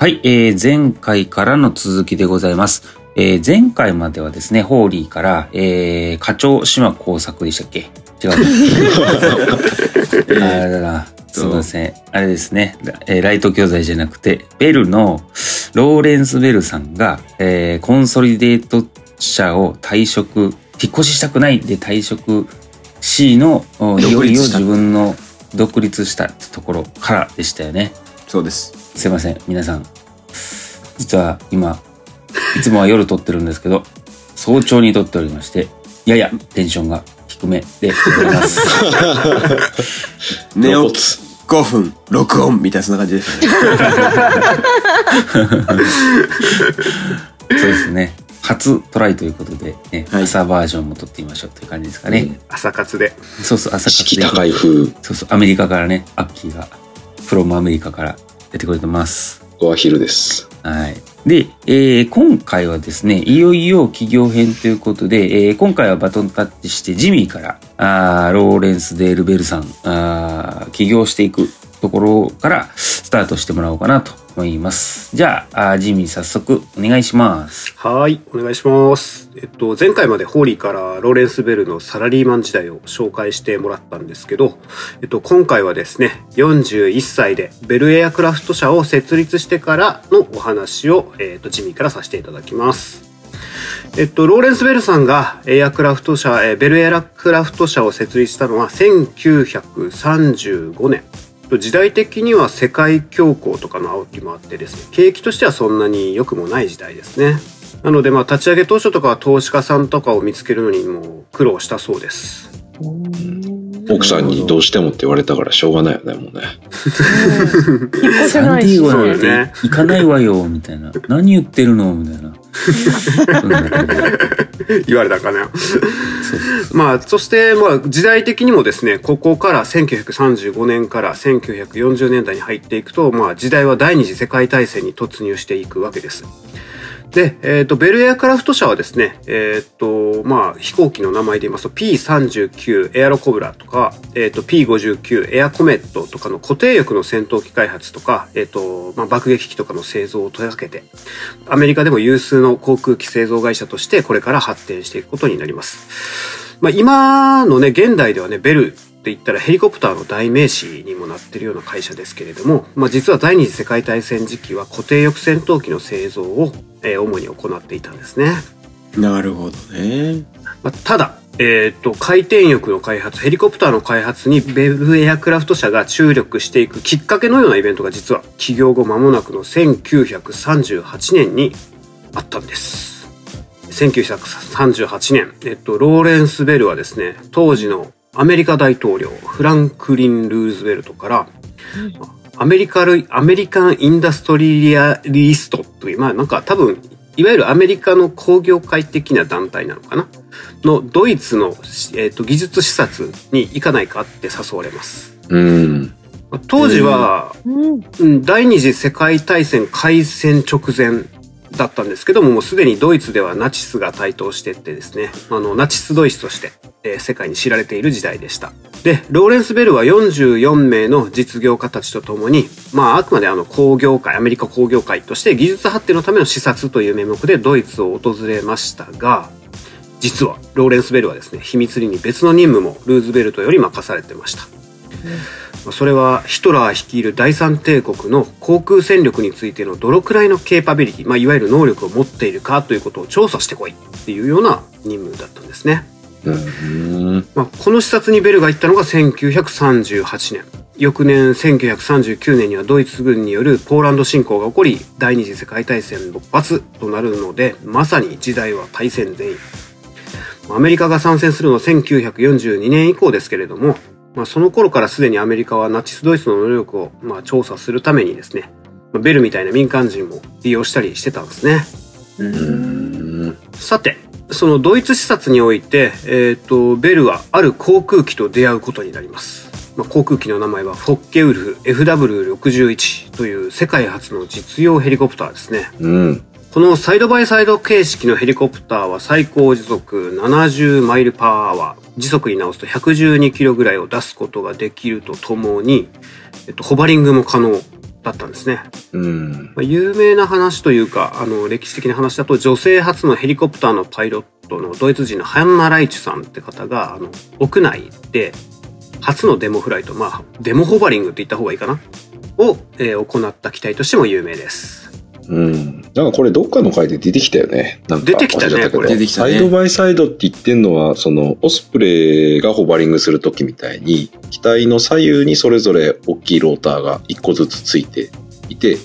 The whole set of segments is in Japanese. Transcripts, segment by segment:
はい、えー、前回からの続きでございます。えー、前回まではですね、ホーリーから、えー、課長島工作でしたっけ？違う。あれだな。すみません。あれですね、えーライト教材じゃなくて、ベルのローレンス・ベルさんが、えーコンソリデート社を退職、引っ越ししたくないで退職 C の、よいよ独立した自分の独立したところからでしたよね。そうです。すいません、皆さん。実は今、いつもは夜撮ってるんですけど、早朝に撮っておりまして、ややテンションが低めでございます。寝起き5分、録音みたいなそんな感じですね。そうですね。初トライということで、ねはい朝バージョンも撮ってみましょうという感じですかね。朝活で。そうそう、朝活で。高い風。そうそう、アメリカからね、アッキーが、フロムアメリカから出てくれてます。ここは昼です。はい。で、えー今回はですね、いよいよ企業編ということで、えー今回はバトンタッチしてジミーから、あーローレンス・デール・ベルさん、あー起業していくところからスタートしてもらおうかなと思います。じゃあ、ジミー早速お願いします。はい、お願いします。えっと、前回までホーリーからローレンス・ベルのサラリーマン時代を紹介してもらったんですけど、えっと、今回はですね、41歳でベルエアクラフト社を設立してからのお話を、えっと、ジミーからさせていただきます。えっと、ローレンス・ベルさんがエアクラフト社、ベルエアクラフト社を設立したのは1935年。時代的には世界恐慌とかの煽りもあってですね、景気としてはそんなに良くもない時代ですね。なので、まあ、立ち上げ当初とかは投資家さんとかを見つけるのにも苦労したそうです。奥さんにどうしてもって言われたからしょうがないよね、もうね。サンないしディエゴな行かないわよ、みたいな。何言ってるのみたいな。言われたかな。まあ、そして、まあ、時代的にもですね、ここから1935年から1940年代に入っていくと、まあ、時代は第二次世界大戦に突入していくわけです。で、えっ、と、ベルエアクラフト社はですね、えっ、と、まあ、飛行機の名前で言いますと、P39 エアロコブラとか、えっ、と、P59 エアコメットとかの固定翼の戦闘機開発とか、えっ、と、まあ、爆撃機とかの製造を手掛けて、アメリカでも有数の航空機製造会社としてこれから発展していくことになります。まあ、今のね、現代ではね、ベルって言ったらヘリコプターの代名詞にもなってるような会社ですけれども、まあ、実は第二次世界大戦時期は固定翼戦闘機の製造を、えー主に行っていたんですね。なるほどね。まあ、ただ、えっ、と、回転翼の開発、ヘリコプターの開発にベルエアクラフト社が注力していくきっかけのようなイベントが実は起業後間もなくの1938年にあったんです。1938年、えっと、ローレンス・ベルはですね、当時のアメリカ大統領、フランクリン・ルーズベルトから、アメリカル、アメリカン・インダストリアリストという、まあなんか多分、いわゆるアメリカの工業界的な団体なのかな？のドイツの、えっと技術視察に行かないかって誘われます。うん。まあ当時は、うん。うん第二次世界大戦開戦直前だったんですけども、もうすでにドイツではナチスが台頭してってですね、あの、ナチスドイツとして、えー世界に知られている時代でした。で、ローレンス・ベルは44名の実業家たちと共に、まあ、あくまであの工業界、アメリカ工業界として技術発展のための視察という名目でドイツを訪れましたが、実はローレンス・ベルはですね、秘密裏に別の任務もルーズベルトより任されてました。まあそれはヒトラー率いる第三帝国の航空戦力についてのどのくらいのケーパビリティ、まあ、いわゆる能力を持っているかということを調査してこいっていうような任務だったんですね。うん。まあ、この視察にベルが行ったのが1938年。翌年1939年にはドイツ軍によるポーランド侵攻が起こり、第二次世界大戦勃発となるので、まさに時代は大戦前アメリカが参戦するのは1942年以降ですけれども、まあ、その頃からすでにアメリカはナチスドイツの能力をまあ調査するためにですね、まあベルみたいな民間人も利用したりしてたんですね。うん。さて、そのドイツ視察において、えっ、と、ベルはある航空機と出会うことになります。まあ、航空機の名前はフォッケウルフ FW61 という世界初の実用ヘリコプターですね。うん。このサイドバイサイド形式のヘリコプターは最高時速70マイルパーアワー、時速に直すと112キロぐらいを出すことができるとともに、えっと、ホバリングも可能。だったんですね。うん。まあ有名な話というか、あの、歴史的な話だと、女性初のヘリコプターのパイロットのドイツ人のハンナ・ライチュさんって方が、あの、屋内で、初のデモフライト、まあ、デモホバリングって言った方がいいかなを、えー行った機体としても有名です。うん。なんかこれどっかの回で出てきたよね。なんか出てきたねこれ出てきたねサイドバイサイドって言ってんのは、その、オスプレイがホバリングするときみたいに、機体の左右にそれぞれ大きいローターが1個ずつついていて、えっ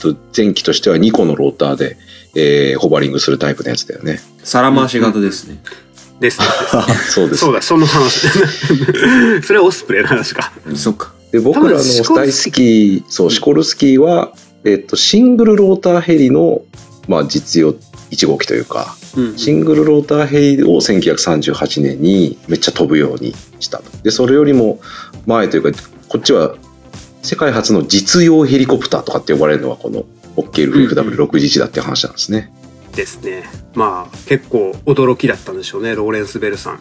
と、前期としては2個のローターで、えーホバリングするタイプのやつだよね。皿回し型ですね。です。そうですそうだ、その話。それはオスプレイの話か。そっか。で、僕らの大ス好き、そう、シコルスキーは、えっと、シングルローターヘリの、まあ、実用1号機というか、うん。シングルローターヘリを1938年にめっちゃ飛ぶようにしたと。で、それよりも前というか、こっちは世界初の実用ヘリコプターとかって呼ばれるのはこの OKLFW611 だって話なんですね。ですね。まあ、結構驚きだったんでしょうね、ローレンス・ベルさん。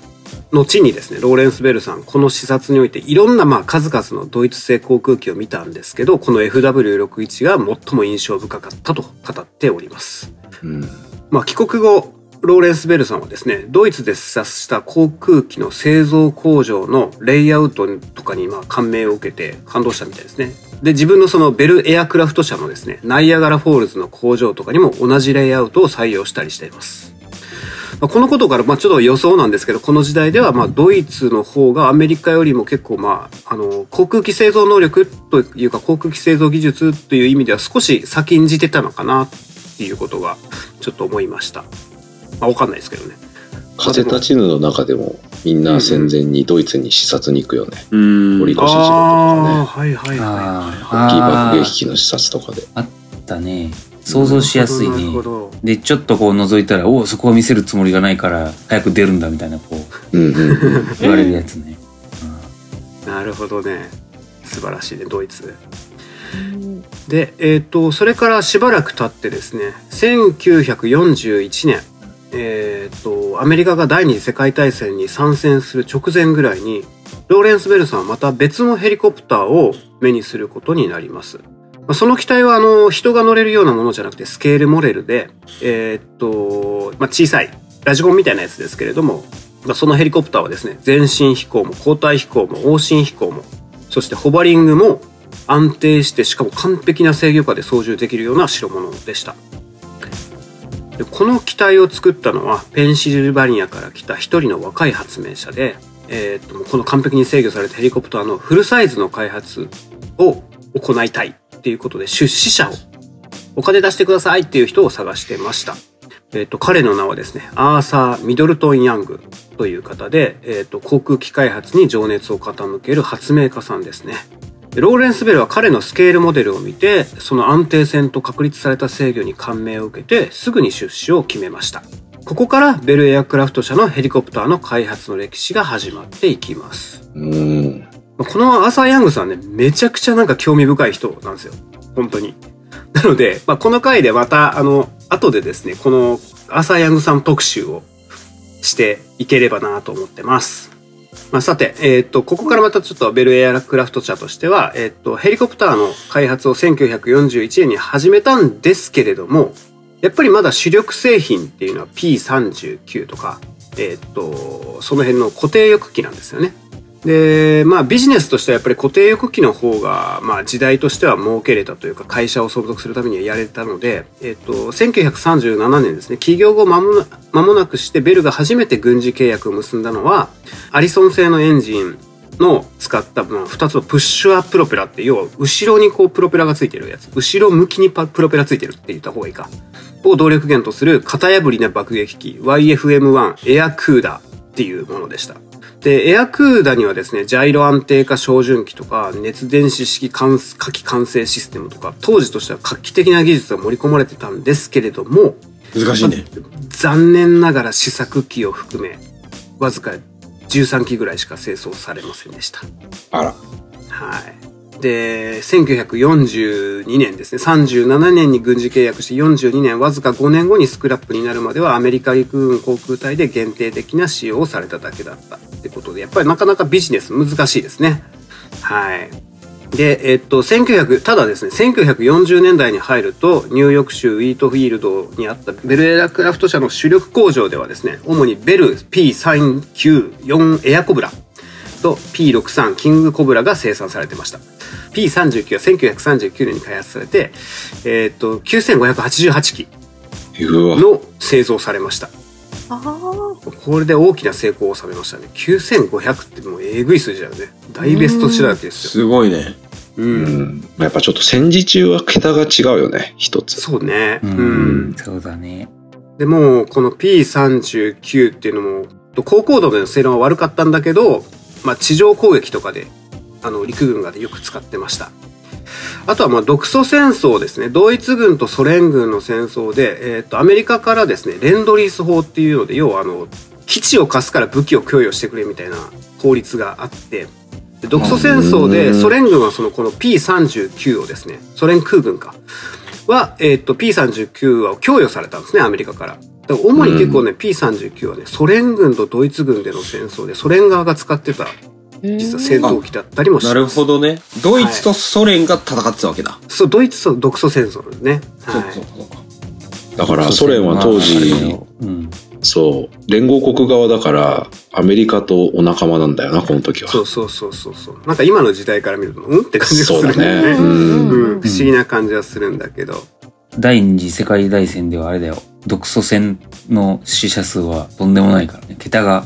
後にですね、ローレンス・ベルさん、この視察においていろんなまあ数々のドイツ製航空機を見たんですけど、この FW61 が最も印象深かったと語っております。うん。まあ、帰国後、ローレンス・ベルさんはですね、ドイツで視察した航空機の製造工場のレイアウトとかにまあ感銘を受けて感動したみたいですね。で、自分のそのベルエアクラフト社のですね、ナイアガラフォールズの工場とかにも同じレイアウトを採用したりしています。まあこのことから、まあちょっと予想なんですけど、この時代では、まあドイツの方がアメリカよりも結構、まあ、あの、航空機製造能力というか、航空機製造技術という意味では少し先んじてたのかなっていうことが、ちょっと思いました。まあわかんないですけどね。風立ちぬの中でもみんな戦前にドイツに視察に行くよね。うーん。折り越しああ、事はいはいはいは大きいあ爆撃機の視察とかで。あったね。想像しやすいなるね。ほど。で、ちょっとこう覗いたら、おお、そこを見せるつもりがないから、早く出るんだみたいな、こう、うんうんうん。言われるやつね。なるほどね。素晴らしいね、ドイツ。で、えっ、と、それからしばらく経ってですね、1941年、えっ、と、アメリカが第二次世界大戦に参戦する直前ぐらいに、ローレンス・ベルさんはまた別のヘリコプターを目にすることになります。まあその機体は、あの、人が乗れるようなものじゃなくて、スケールモデルで、えっ、と、まあ、小さい、ラジコンみたいなやつですけれども、まあそのヘリコプターはですね、前進飛行も後退飛行も往診飛行も、そしてホバリングも安定してしかも完璧な制御下で操縦できるような代物でした。でこの機体を作ったのはペンシルバニアから来た一人の若い発明者で、えーっとこの完璧に制御されたヘリコプターのフルサイズの開発を行いたいっていうことで出資者をお金出してくださいっていう人を探してました。えっ、と、彼の名はですね、アーサー・ミドルトン・ヤングという方で、えっ、と、航空機開発に情熱を傾ける発明家さんですね。ローレンス・ベルは彼のスケールモデルを見て、その安定性と確立された制御に感銘を受けて、すぐに出資を決めました。ここからベルエアクラフト社のヘリコプターの開発の歴史が始まっていきます。うん。このアーサー・ヤングさんね、めちゃくちゃなんか興味深い人なんですよ。本当に。なので、まあ、この回でまた、あの、後でですね、このアーサー・ヤングさん特集をしていければなと思ってます。まあ、さて、えーと、ここからまたちょっとベルエアクラフト社としては、えーと、ヘリコプターの開発を1941年に始めたんですけれども、やっぱりまだ主力製品っていうのは P39 とか、えーと、その辺の固定翼機なんですよね。で、まあビジネスとしてはやっぱり固定翼機の方が、まあ時代としては儲けれたというか会社を相続するためにはやれたので、えっと、1937年ですね、起業後間もな間もなくしてベルが初めて軍事契約を結んだのは、アリソン製のエンジンの使った、まあ、2つのプッシュアプロペラって、要は後ろにこうプロペラがついてるやつ、後ろ向きにプロペラついてるって言った方がいいか、を動力源とする型破りな爆撃機 YFM1 エアクーダーっていうものでした。で、エアクーダにはですね、ジャイロ安定化照準器とか、熱電子式火器管制システムとか、当時としては画期的な技術が盛り込まれてたんですけれども、難しいね。残念ながら試作機を含め、わずか13機ぐらいしか製造されませんでした。あら。はい。で、1942年ですね、37年に軍事契約して42年、わずか5年後にスクラップになるまではアメリカ陸軍航空隊で限定的な使用をされただけだったってことで、やっぱりなかなかビジネス難しいですね。はい。で、えっと、1900、ただですね、1940年代に入ると、ニューヨーク州ウィートフィールドにあったベルエアクラフト社の主力工場ではですね、主にベル P394 エアコブラと P63 キングコブラが生産されてました。P39 は1939年に開発されて、えっと、9588機。の製造されました。ああ。これで大きな成功を収めましたね。9500ってもうえぐい数字だよね。大ベスト種だけですよ。すごいね。う。うんん。やっぱちょっと戦時中は桁が違うよね、一つ。そうね。ううんん、そうだね。でも、この P39 っていうのも、高高度での性能は悪かったんだけど、まあ地上攻撃とかで、あの、陸軍がよく使ってました。あとはまあ独ソ戦争ですね。ドイツ軍とソ連軍の戦争で、えっ、と、アメリカからですね、レンドリース法っていうので、要はあの、基地を貸すから武器を供与してくれみたいな法律があって、で独ソ戦争でソ連軍はそのこの P39 をですね、ソ連空軍か、は、えっ、と、P39 は供与されたんですね、アメリカから。だから主に結構ね、P39 はね、ソ連軍とドイツ軍での戦争で、ソ連側が使ってた、実は戦闘機だったりもします。なるほどね。ドイツとソ連が戦ってたわけだ。そう、ドイツと独ソ戦争ですね。そうはいかそうかそうか。だからソ連は当時、ようん。そう、連合国側だから、アメリカとお仲間なんだよな、この時は。そうそうそうそうそう。なんか今の時代から見ると、うんって感じがするねよね。うんうん、不思議な感じはするんだけど。第二次世界大戦ではあれだよ。独ソ戦の死者数はとんでもないからね。桁が、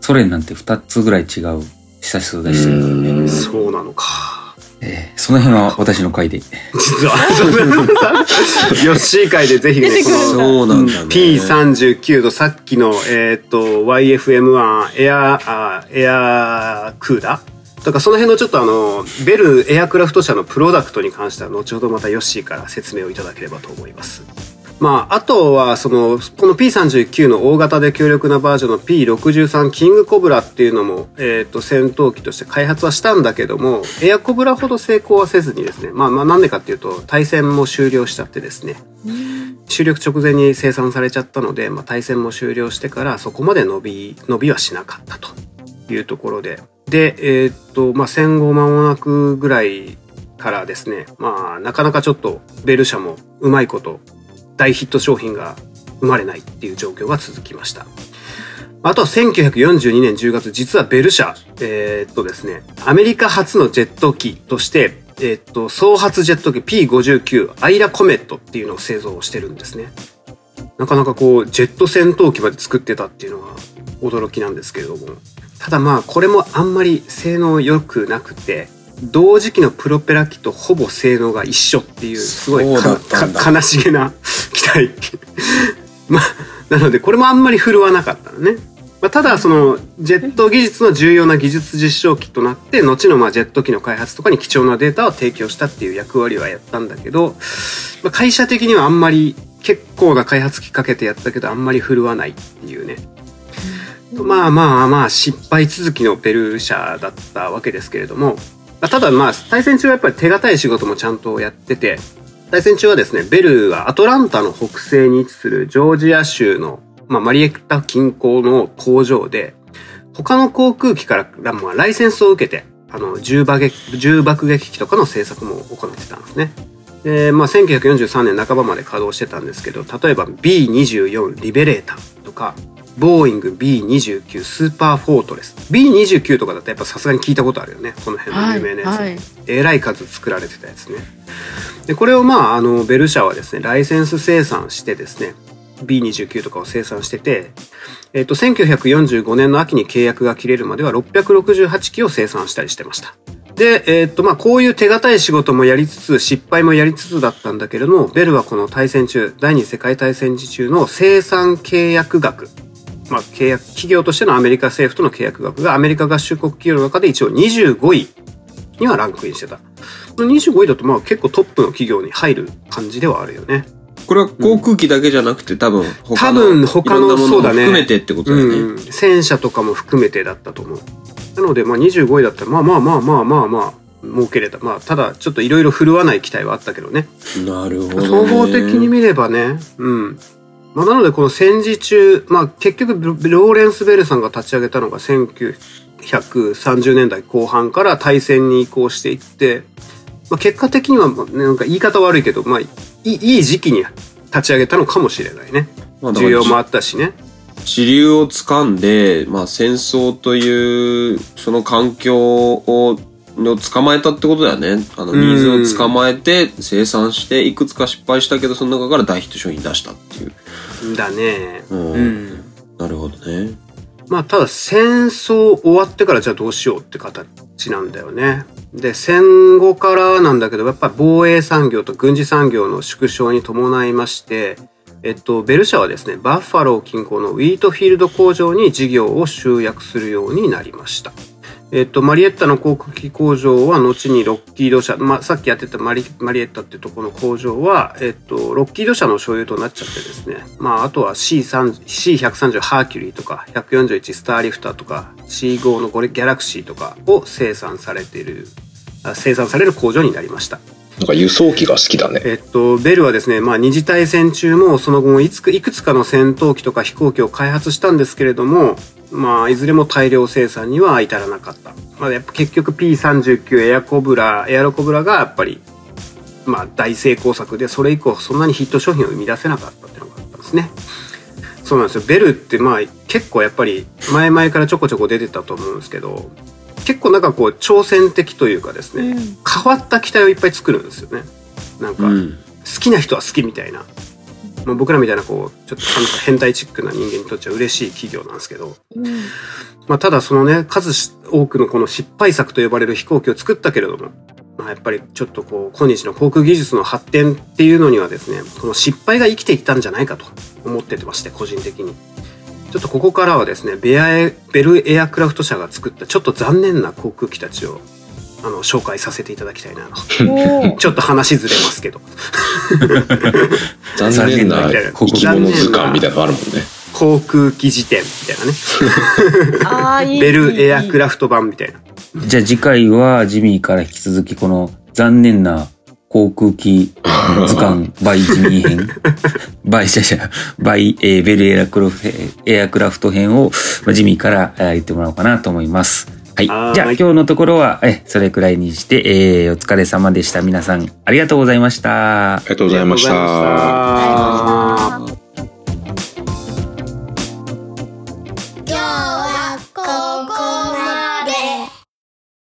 ソ連なんて2つぐらい違う死者数出してるからうね。んそうなのか。えーその辺は私の回で。実は、ヨッシー会でぜひね、このそうなんだね。P39 とさっきの、えっ、と、YFM1 エア、あエアクーダとからその辺のちょっとあの、ベルエアクラフト社のプロダクトに関しては後ほどまたヨッシーから説明をいただければと思います。まあ、あとは、その、この P39 の大型で強力なバージョンの P63 キングコブラっていうのも、えっ、と、戦闘機として開発はしたんだけども、エアコブラほど成功はせずにですね、まあ、まあ、なんでかっていうと、対戦も終了しちゃってですね、終了直前に生産されちゃったので、まあ、対戦も終了してからそこまで伸び、伸びはしなかったというところで。で、えーっと、まあ、戦後間もなくぐらいからですね、まあ、なかなかちょっとベル社もうまいこと大ヒット商品が生まれないっていう状況が続きました。あとは1942年10月、実はベル社、えーっとですね、アメリカ初のジェット機として、えーっと、総発ジェット機 P59 アイラコメットっていうのを製造してるんですね。なかなかこう、ジェット戦闘機まで作ってたっていうのが驚きなんですけれども。ただまあ、これもあんまり性能良くなくて、同時期のプロペラ機とほぼ性能が一緒っていう、すごい悲しげな 機体。まあ、なのでこれもあんまり振るわなかったのね。まあ、ただそのジェット技術の重要な技術実証機となって後のまあジェット機の開発とかに貴重なデータを提供したっていう役割はやったんだけど、まあ、会社的にはあんまり結構な開発機かけてやったけどあんまり振るわないっていうね。まあまあまあ失敗続きのベルー社だったわけですけれども、まあただまあ対戦中はやっぱり手堅い仕事もちゃんとやってて、対戦中はですね、ベルーはアトランタの北西に位置するジョージア州の、まあ、マリエッタ近郊の工場で、他の航空機からまあライセンスを受けて、あの、重爆撃重爆撃機とかの製作も行ってたんですね。で、まあ、1943年半ばまで稼働してたんですけど、例えば B24 リベレーターとか、ボーイング B29 スーパーフォートレス。B29 とかだとやっぱさすがに聞いたことあるよね。この辺のはい。有名なやつ。はい。えらい数作られてたやつね。で、これをまあ、あの、ベル社はですね、ライセンス生産してですね、B29 とかを生産してて、えっ、と、1945年の秋に契約が切れるまでは668機を生産したりしてました。で、えっ、と、まあ、こういう手堅い仕事もやりつつ、失敗もやりつつだったんだけれども、ベルはこの大戦中、第二次世界大戦時中の生産契約額、まあ、契約、企業としてのアメリカ政府との契約額がアメリカ合衆国企業の中で一応25位にはランクインしてた。25位だとまあ結構トップの企業に入る感じではあるよね。これは航空機だけじゃなくて多分他多の分他のいろんなものもそうだね含めてってことだよね。うん。戦車とかも含めてだったと思う。なのでまあ25位だったらまあまあまあまあまあまあ儲けれた。まあただちょっといろいろ振るわない機体はあったけどね。なるほど、ね。総合的に見ればね。うん。まあなのでこの戦時中、まあ結局ローレンス・ベルさんが立ち上げたのが19 1930年代後半から対戦に移行していって、まあ、結果的には、ね、なんか言い方悪いけど、まあ、いいいい時期に立ち上げたのかもしれないね。まあ需要もあったしね。支流を掴んで、まあ戦争という、その環境を、の捕まえたってことだよね。あの、うんニーズを捕まえて、生産して、いくつか失敗したけど、その中から大ヒット商品出したっていう。だね。うん。うん。なるほどね。まあ、ただ戦争終わってからじゃあどうしようって形なんだよね。で、戦後からなんだけど、やっぱ防衛産業と軍事産業の縮小に伴いまして、えっと、ベル社はですね、バッファロー近郊のウィートフィールド工場に事業を集約するようになりました。えっと、マリエッタの航空機工場は後にロッキード社、まあ、さっきやってたマリマリエッタってとこの工場は、えっと、ロッキード社の所有となっちゃってですね。まあ、あとは C3 C130 ハーキュリーとか、141スターリフターとか、C5 のゴレギャラクシーとかを生産されている、生産される工場になりました。なんか輸送機が好きだね。えっと、ベルはですね、まあ、二次大戦中もその後もいつくいくつかの戦闘機とか飛行機を開発したんですけれども、まあ、いずれも大量生産には至らなかった。まあ、やっぱ結局 P39 エアコブラ、エアロコブラがやっぱり、まあ、大成功作で、それ以降そんなにヒット商品を生み出せなかったっていうのがあったんですね。そうなんですよ。ベルってまあ、結構やっぱり前々からちょこちょこ出てたと思うんですけど、結構なんかこう挑戦的というかですね、うん変わった機体をいっぱい作るんですよね。なんか、うん。好きな人は好きみたいな。まあ、僕らみたいなこう、ちょっと変態チックな人間にとっては嬉しい企業なんですけど、うんまあ、ただそのね、数多くのこの失敗作と呼ばれる飛行機を作ったけれども、まあ、やっぱりちょっとこう、今日の航空技術の発展っていうのにはですね、この失敗が生きていったんじゃないかと思っててまして、個人的に。ちょっとここからはですね、ベアエベルエアクラフト社が作ったちょっと残念な航空機たちを、あの、紹介させていただきたいなと。ちょっと話ずれますけど。残念な残念な生き物図鑑みたいなのあるもんね。航空機辞典みたいなね。ベルエアクラフト版みたいな。じゃあ次回はジミーから引き続きこの残念な航空機図鑑バイジミー編、バイ、じゃじゃバイ、えーベルエアクラフト、エアクラフト編をまあジミーからえー言ってもらおうかなと思います。はい。じはーいゃあ今日のところは、え、それくらいにして、えーお疲れ様でした。皆さん、あ。りがとうございました。ありがとうございました